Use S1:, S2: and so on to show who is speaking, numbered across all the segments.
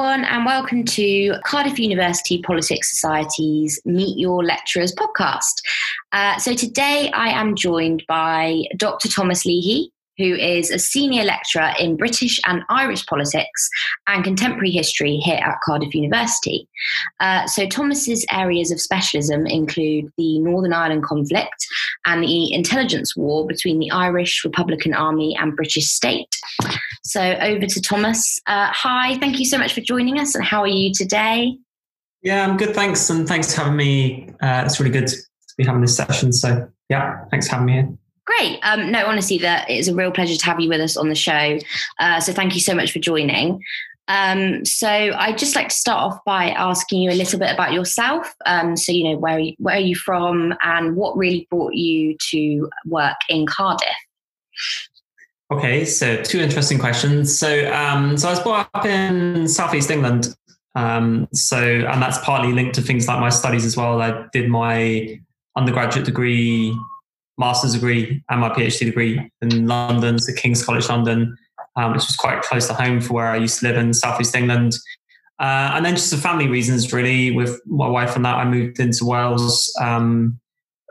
S1: everyone, and welcome to Cardiff University Politics Society's Meet Your Lecturers podcast. Uh, so, today I am joined by Dr. Thomas Leahy, who is a senior lecturer in British and Irish politics and contemporary history here at Cardiff University. Uh, so, Thomas's areas of specialism include the Northern Ireland conflict and the intelligence war between the Irish Republican Army and British state. So, over to Thomas. Uh, hi, thank you so much for joining us, and how are you today?
S2: Yeah, I'm good, thanks, and thanks for having me. Uh, it's really good to be having this session. So, yeah, thanks for having me here.
S1: Great. Um, no, honestly, that it's a real pleasure to have you with us on the show. Uh, so thank you so much for joining. Um, so I'd just like to start off by asking you a little bit about yourself. Um, so you know where where are you from and what really brought you to work in Cardiff.
S2: Okay, so two interesting questions. So um, so I was brought up in southeast England. Um, so and that's partly linked to things like my studies as well. I did my undergraduate degree master's degree and my PhD degree in London, so King's College London, um, which was quite close to home for where I used to live in Southeast England. Uh, and then just for family reasons, really, with my wife and that, I moved into Wales. Um,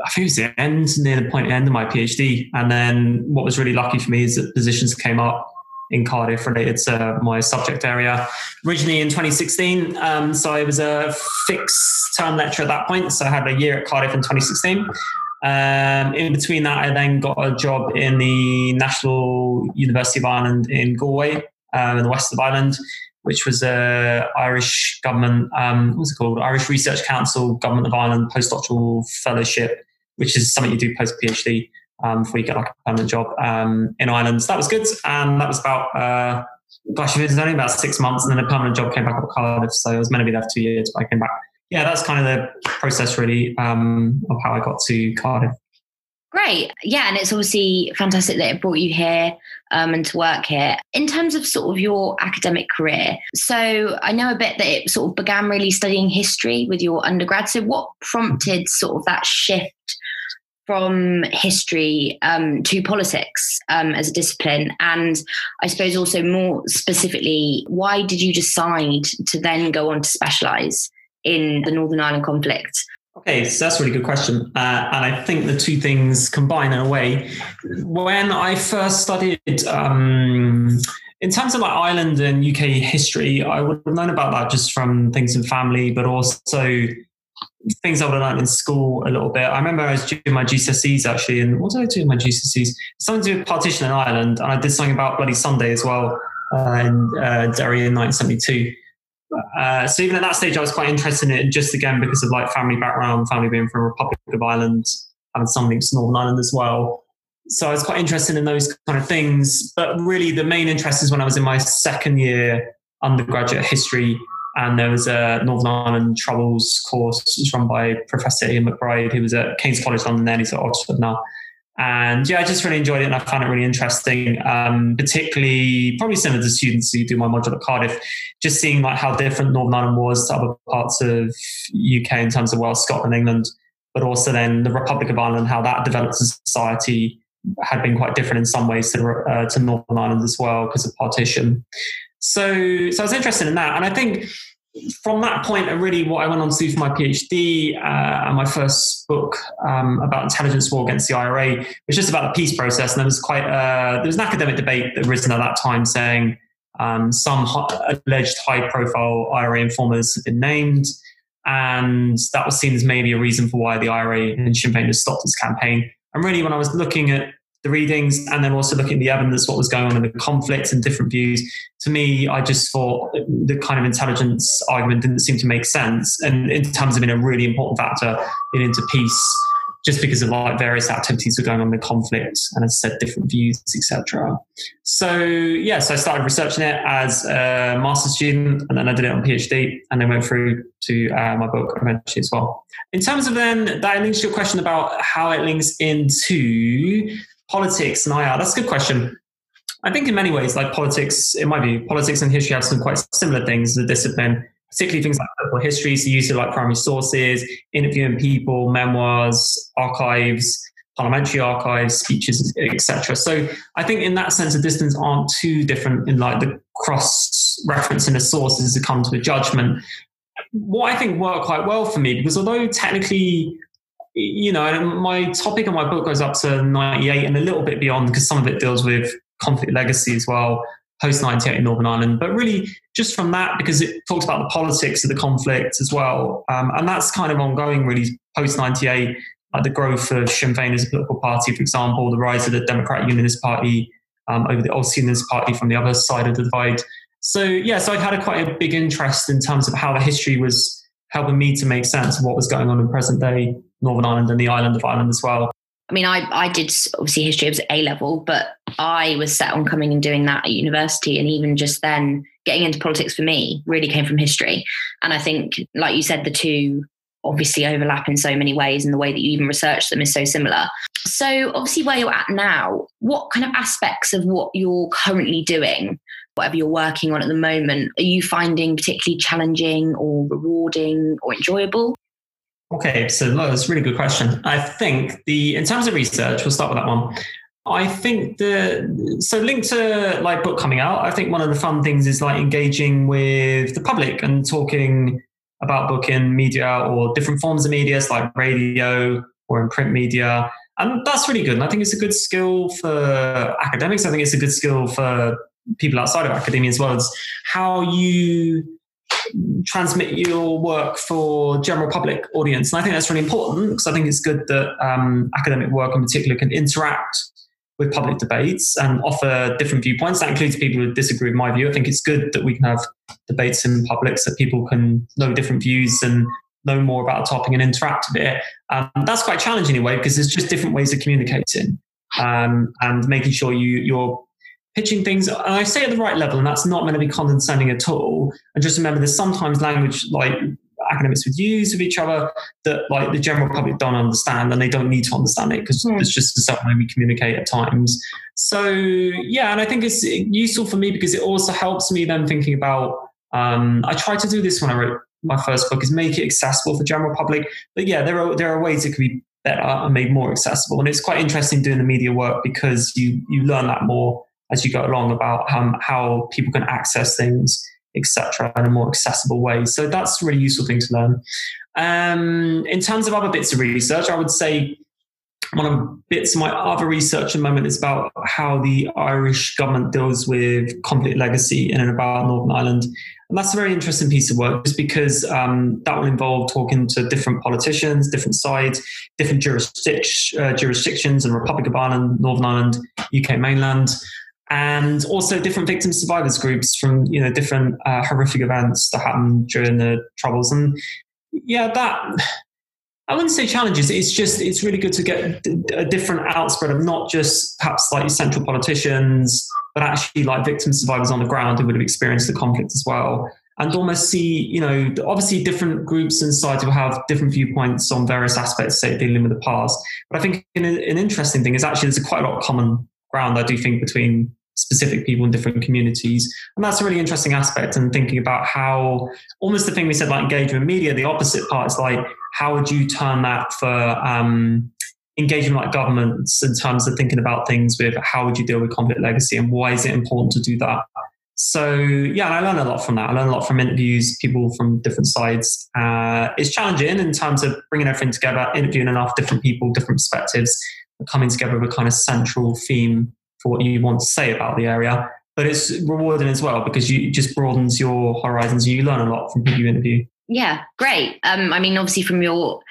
S2: I think it was the end, near the point end of my PhD. And then what was really lucky for me is that positions came up in Cardiff related to my subject area. Originally in 2016, um, so I was a fixed term lecturer at that point. So I had a year at Cardiff in 2016. Um, in between that, I then got a job in the National University of Ireland in Galway, um, in the west of Ireland, which was a Irish government, um, what's it called? Irish Research Council, Government of Ireland postdoctoral fellowship, which is something you do post PhD um, before you get like a permanent job um, in Ireland. So that was good, and that was about. Uh, gosh, it was only about six months, and then a permanent job came back up at Cardiff. So I was meant to be there for two years, but I came back yeah, that's kind of the process really um, of how I got to Cardiff.
S1: Great. Yeah, and it's obviously fantastic that it brought you here um, and to work here. In terms of sort of your academic career, so I know a bit that it sort of began really studying history with your undergrad. So, what prompted sort of that shift from history um, to politics um, as a discipline? And I suppose also more specifically, why did you decide to then go on to specialize in the Northern Ireland conflict?
S2: Okay, so that's a really good question. Uh, and I think the two things combine in a way. When I first studied, um, in terms of like Ireland and UK history, I would have known about that just from things in family, but also things I would have learned in school a little bit. I remember I was doing my GCSEs actually, and what did I do in my GCSEs? Something to do with partition in Ireland, and I did something about Bloody Sunday as well uh, in uh, Derry in 1972. Uh, so even at that stage, I was quite interested in it, just again because of like family background, family being from Republic of Ireland, having some links to Northern Ireland as well. So I was quite interested in those kind of things. But really, the main interest is when I was in my second year undergraduate history, and there was a Northern Ireland Troubles course was run by Professor Ian McBride, who was at King's College London, then he's at Oxford now. And yeah, I just really enjoyed it and I found it really interesting, um, particularly probably similar to students who do my module at Cardiff, just seeing like how different Northern Ireland was to other parts of UK in terms of Wales, Scotland, England, but also then the Republic of Ireland, how that developed as a society had been quite different in some ways to, uh, to Northern Ireland as well because of partition. So, so I was interested in that. And I think from that point, and really what I went on to do for my PhD uh, and my first book um, about intelligence war against the IRA was just about the peace process. And there was quite uh, there was an academic debate that arisen at that time saying um, some alleged high-profile IRA informers had been named, and that was seen as maybe a reason for why the IRA and Sinn Féin had stopped its campaign. And really, when I was looking at the readings and then also looking at the evidence, what was going on in the conflicts and different views. To me, I just thought the kind of intelligence argument didn't seem to make sense. And in terms of being a really important factor in into peace, just because of like various activities were going on in the conflict and as I said, different views, etc. So yeah, so I started researching it as a master's student and then I did it on PhD and then went through to uh, my book eventually as well. In terms of then that links to your question about how it links into politics and IR? Uh, that's a good question. I think in many ways, like politics, it might be politics and history have some quite similar things as a discipline, particularly things like political history. So use of like primary sources, interviewing people, memoirs, archives. parliamentary archives, speeches, etc. So I think in that sense, the distance aren't too different in like the cross referencing the sources to come to a judgment. What I think worked quite well for me because although technically you know, my topic of my book goes up to 98 and a little bit beyond because some of it deals with conflict legacy as well, post 98 in Northern Ireland. But really, just from that, because it talks about the politics of the conflict as well. Um, and that's kind of ongoing, really, post 98, like the growth of Sinn Féin as a political party, for example, the rise of the Democratic Unionist Party um, over the Ulster Unionist Party from the other side of the divide. So, yeah, so I'd had a quite a big interest in terms of how the history was helping me to make sense of what was going on in present day Northern Ireland and the island of Ireland as well.
S1: I mean, I, I did obviously history, was A level, but I was set on coming and doing that at university. And even just then, getting into politics for me really came from history. And I think, like you said, the two obviously overlap in so many ways, and the way that you even research them is so similar. So, obviously, where you're at now, what kind of aspects of what you're currently doing whatever you're working on at the moment, are you finding particularly challenging or rewarding or enjoyable?
S2: Okay, so that's a really good question. I think the in terms of research, we'll start with that one. I think the so linked to like book coming out, I think one of the fun things is like engaging with the public and talking about book in media or different forms of media, like radio or in print media. And that's really good. And I think it's a good skill for academics. I think it's a good skill for people outside of academia as well how you transmit your work for general public audience. And I think that's really important because I think it's good that um, academic work in particular can interact with public debates and offer different viewpoints. That includes people who disagree with my view. I think it's good that we can have debates in public so people can know different views and know more about a topic and interact with it. Um, that's quite challenging in a way because there's just different ways of communicating um, and making sure you, you're pitching things, and I say at the right level, and that's not meant to be condescending at all. And just remember, there's sometimes language like academics would use with each other that like the general public don't understand and they don't need to understand it because mm. it's just certain way we communicate at times. So yeah, and I think it's useful for me because it also helps me then thinking about um, I tried to do this when I wrote my first book is make it accessible for general public. But yeah, there are there are ways it could be better and made more accessible. And it's quite interesting doing the media work because you you learn that more as you go along about um, how people can access things, etc., in a more accessible way. So that's a really useful thing to learn. Um, in terms of other bits of research, I would say one of the bits of my other research at the moment is about how the Irish government deals with conflict legacy in and about Northern Ireland. And that's a very interesting piece of work just because um, that will involve talking to different politicians, different sides, different jurisdic- uh, jurisdictions and Republic of Ireland, Northern Ireland, UK mainland and also different victim survivors groups from you know different uh, horrific events that happened during the troubles. And yeah that i wouldn't say challenges. It's just it's really good to get a different outspread of not just perhaps like central politicians but actually like victim survivors on the ground who would have experienced the conflict as well. And almost see you know obviously different groups and sides will have different viewpoints on various aspects say dealing with the past. But i think an, an interesting thing is actually there's quite a lot of common ground i do think between specific people in different communities. And that's a really interesting aspect and thinking about how almost the thing we said like engagement media, the opposite part is like how would you turn that for um, engagement like governments in terms of thinking about things with how would you deal with conflict legacy and why is it important to do that? So yeah, I learned a lot from that. I learned a lot from interviews, people from different sides. Uh, it's challenging in terms of bringing everything together, interviewing enough different people, different perspectives, coming together with a kind of central theme for what you want to say about the area. But it's rewarding as well because you just broadens your horizons. You learn a lot from people you interview.
S1: Yeah, great. Um, I mean, obviously, from your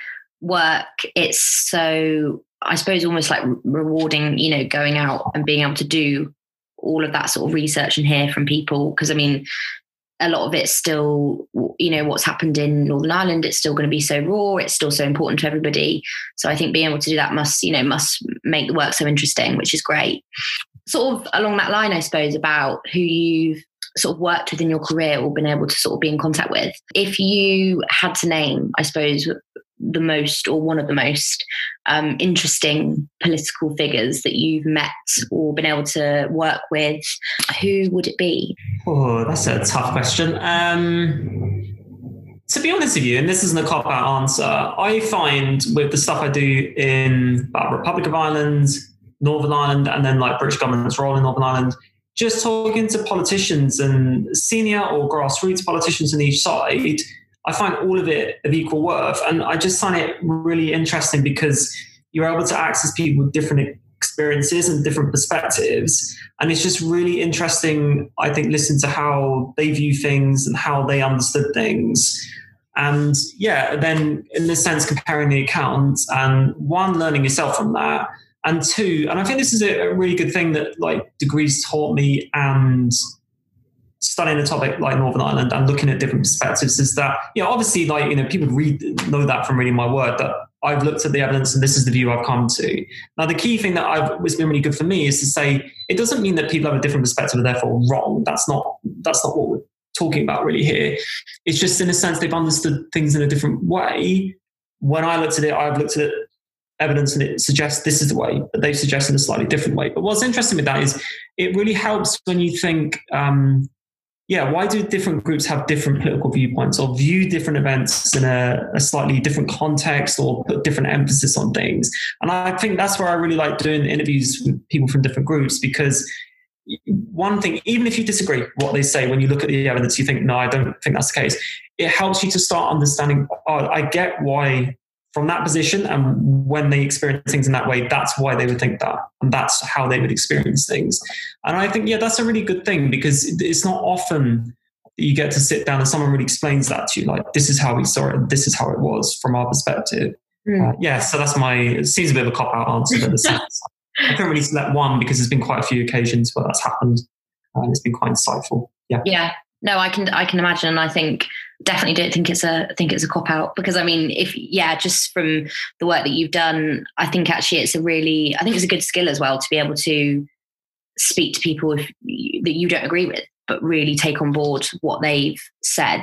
S1: work, it's so I suppose almost like rewarding. You know, going out and being able to do all of that sort of research and hear from people. Because I mean, a lot of it's still, you know, what's happened in Northern Ireland, it's still going to be so raw, it's still so important to everybody. So I think being able to do that must, you know, must make the work so interesting, which is great. Sort of along that line, I suppose, about who you've sort of worked with in your career or been able to sort of be in contact with. If you had to name, I suppose, the most or one of the most um, interesting political figures that you've met or been able to work with, who would it be?
S2: Oh, that's a tough question. Um, to be honest with you, and this isn't a cop out answer, I find with the stuff I do in Republic of Ireland, Northern Ireland, and then like British government's role in Northern Ireland, just talking to politicians and senior or grassroots politicians on each side, I find all of it of equal worth. And I just find it really interesting because you're able to access people with different experiences and different perspectives. And it's just really interesting, I think, listen to how they view things and how they understood things. And yeah, then in this sense, comparing the accounts and one, learning yourself from that. And two, and I think this is a really good thing that like degrees taught me and studying a topic like Northern Ireland and looking at different perspectives is that, you know, obviously like, you know, people read know that from reading my work that I've looked at the evidence and this is the view I've come to. Now, the key thing that I've was been really good for me is to say it doesn't mean that people have a different perspective and therefore wrong. That's not that's not what we're talking about really here. It's just in a sense they've understood things in a different way. When I looked at it, I've looked at evidence and it suggests this is the way, but they've suggested a slightly different way. But what's interesting with that is it really helps when you think um, yeah, why do different groups have different political viewpoints or view different events in a, a, slightly different context or put different emphasis on things? And I think that's where I really like doing interviews with people from different groups because one thing, even if you disagree what they say, when you look at the evidence, you think, no, I don't think that's the case. It helps you to start understanding, oh, I get why from that position and when they experience things in that way that's why they would think that and that's how they would experience things. And i think yeah that's a really good thing because it's not often that you get to sit down and someone really explains that to you like this is how we saw it this is how it was from our perspective. Mm. uh, yeah so that's my it seems a bit of a cop out answer but i can't really select one because there's been quite a few occasions where that's happened and it's been quite insightful. Yeah.
S1: Yeah. No i can i can imagine and i think definitely don't think it's a think it's a cop out. Because I mean if yeah just from the work that you've done I think actually it's a really I think it's a good skill as well to be able to speak to people if you, that you don't agree with but really take on board what they've said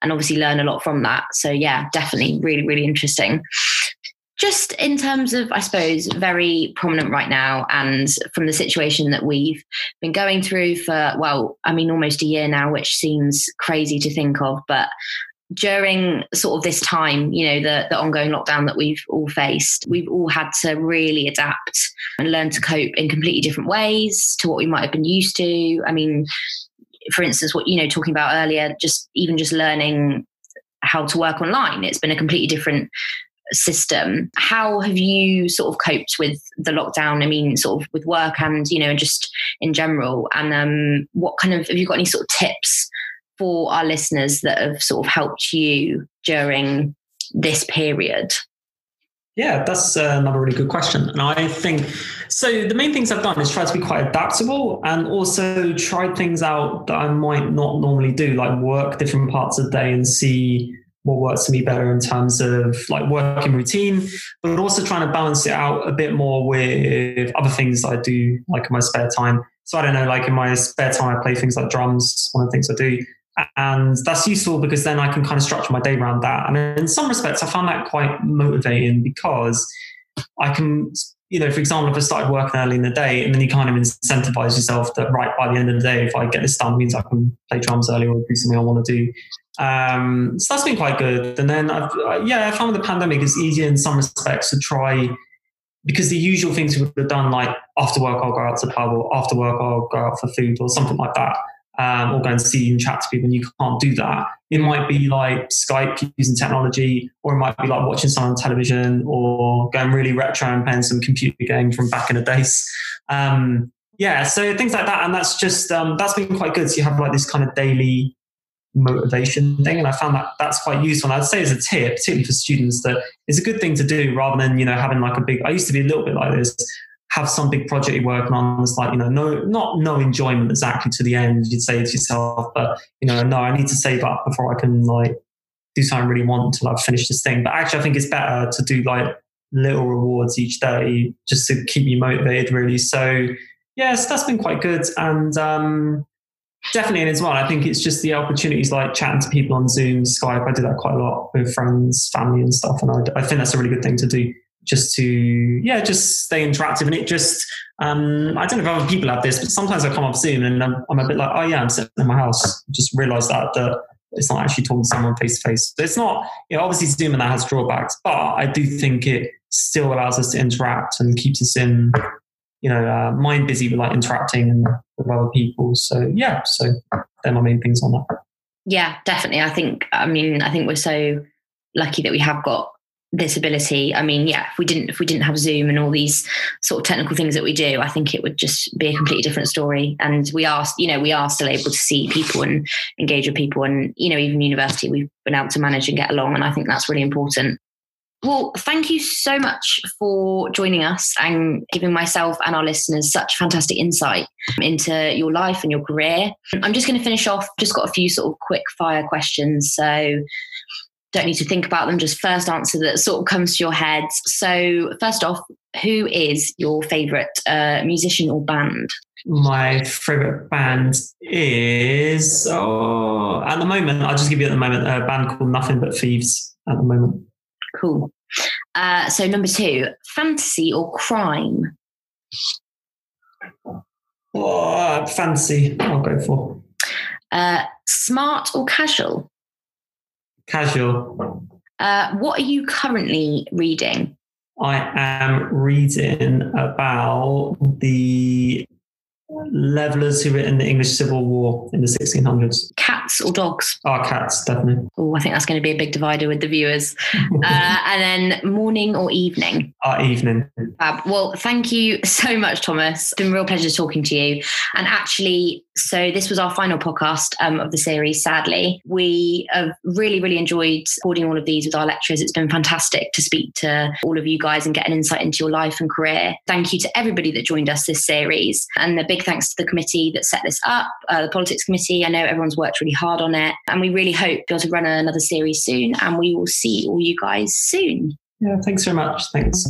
S1: and obviously learn a lot from that. So yeah definitely really really interesting just in terms of, I suppose, very prominent right now, and from the situation that we've been going through for, well, I mean, almost a year now, which seems crazy to think of, but during sort of this time, you know, the, the ongoing lockdown that we've all faced, we've all had to really adapt and learn to cope in completely different ways to what we might have been used to. I mean, for instance, what, you know, talking about earlier, just even just learning how to work online. It's been a completely different system. How have you sort of coped with the lockdown? I mean, sort of with work and, you know, just in general. And um, what kind of, have you got any sort of tips for our listeners that have sort of helped you during this period?
S2: Yeah, that's uh, another really good question. And I think so. The main things I've done is try to be quite adaptable and also try things out that I might not normally do, like work different parts of the day and see what works for me better in terms of like working routine, but also trying to balance it out a bit more with other things I do like in my spare time. So I don't know, like in my spare time, I play things like drums, one of the things I do. And that's useful because then I can kind of structure my day around that. And in some respects, I found that quite motivating because I can, you know, for example, if I started working early in the day and then you kind of incentivize yourself that, right, by the end of the day, if I get this done, means I can play drums early or do something I want to do. Um, so that's been quite good. And then, I've, yeah, I found with the pandemic, it's easier in some respects to try because the usual things we would have done, like after work, I'll go out to pub, or after work, I'll go out for food, or something like that, um, or go and see and chat to people, and you can't do that. It might be like Skype using technology, or it might be like watching something on television, or going really retro and playing some computer game from back in the days. Um, yeah, so things like that, and that's just um, that's been quite good. So you have like this kind of daily motivation thing. And I found that that's quite useful. And I'd say as a tip, particularly for students, that it's a good thing to do rather than, you know, having like a big, I used to be a little bit like this, have some big project you're working on. It's like, you know, no, not no enjoyment exactly to the end, you'd say to yourself, but, you know, no, I need to save up before I can like do something I really want until I've finished this thing. But actually, I think it's better to do like little rewards each day just to keep you motivated, really. So, yes, that's been quite good. And, um, definitely and as well i think it's just the opportunities like chatting to people on zoom skype i do that quite a lot with friends family and stuff and i, I think that's a really good thing to do just to yeah just stay interactive and it just um, i don't know if other people have this but sometimes i come off zoom and I'm, I'm, a bit like oh yeah i'm sitting in my house just realize that that it's not actually talking to someone face to face. It's not, you know, obviously Zoom and that has drawbacks, but I do think it still allows us to interact and keeps us in, you know, uh, mind busy with like interacting with other people. So yeah, so they're my main things on that.
S1: Yeah, definitely. I think, I mean, I think we're so lucky that we have got this ability. I mean, yeah, if we didn't if we didn't have Zoom and all these sort of technical things that we do, I think it would just be a completely different story. And we are, you know, we are still able to see people and engage with people. And, you know, even university, we've been able to manage and get along. And I think that's really important. Well, thank you so much for joining us and giving myself and our listeners such fantastic insight into your life and your career. I'm just going to finish off, just got a few sort of quick fire questions. So, don't need to think about them, just first answer that sort of comes to your head. So, first off, who is your favorite uh, musician or band?
S2: My favorite band is, oh, at the moment, I'll just give you at the moment a band called Nothing But Thieves at the moment.
S1: Cool. Uh, so, number two, fantasy or crime?
S2: Oh, fantasy, I'll go for.
S1: Uh, smart or casual?
S2: Casual.
S1: Uh, what are you currently reading?
S2: I am reading about the levelers who were in the English Civil War in the 1600s.
S1: Cats or dogs?
S2: Oh, cats, definitely.
S1: Oh, I think that's going to be a big divider with the viewers. uh, and then morning or evening?
S2: Our evening.
S1: Uh, well, thank you so much, Thomas. It's been a real pleasure talking to you. And actually, so this was our final podcast um, of the series, sadly. We have really, really enjoyed recording all of these with our lecturers. It's been fantastic to speak to all of you guys and get an insight into your life and career. Thank you to everybody that joined us this series. And a thanks to the committee that set this up, uh, the politics committee. I know everyone's worked really hard on it. And we really hope to be able to run another series soon. And we will see all you guys soon.
S2: Yeah, thanks so much. Thanks.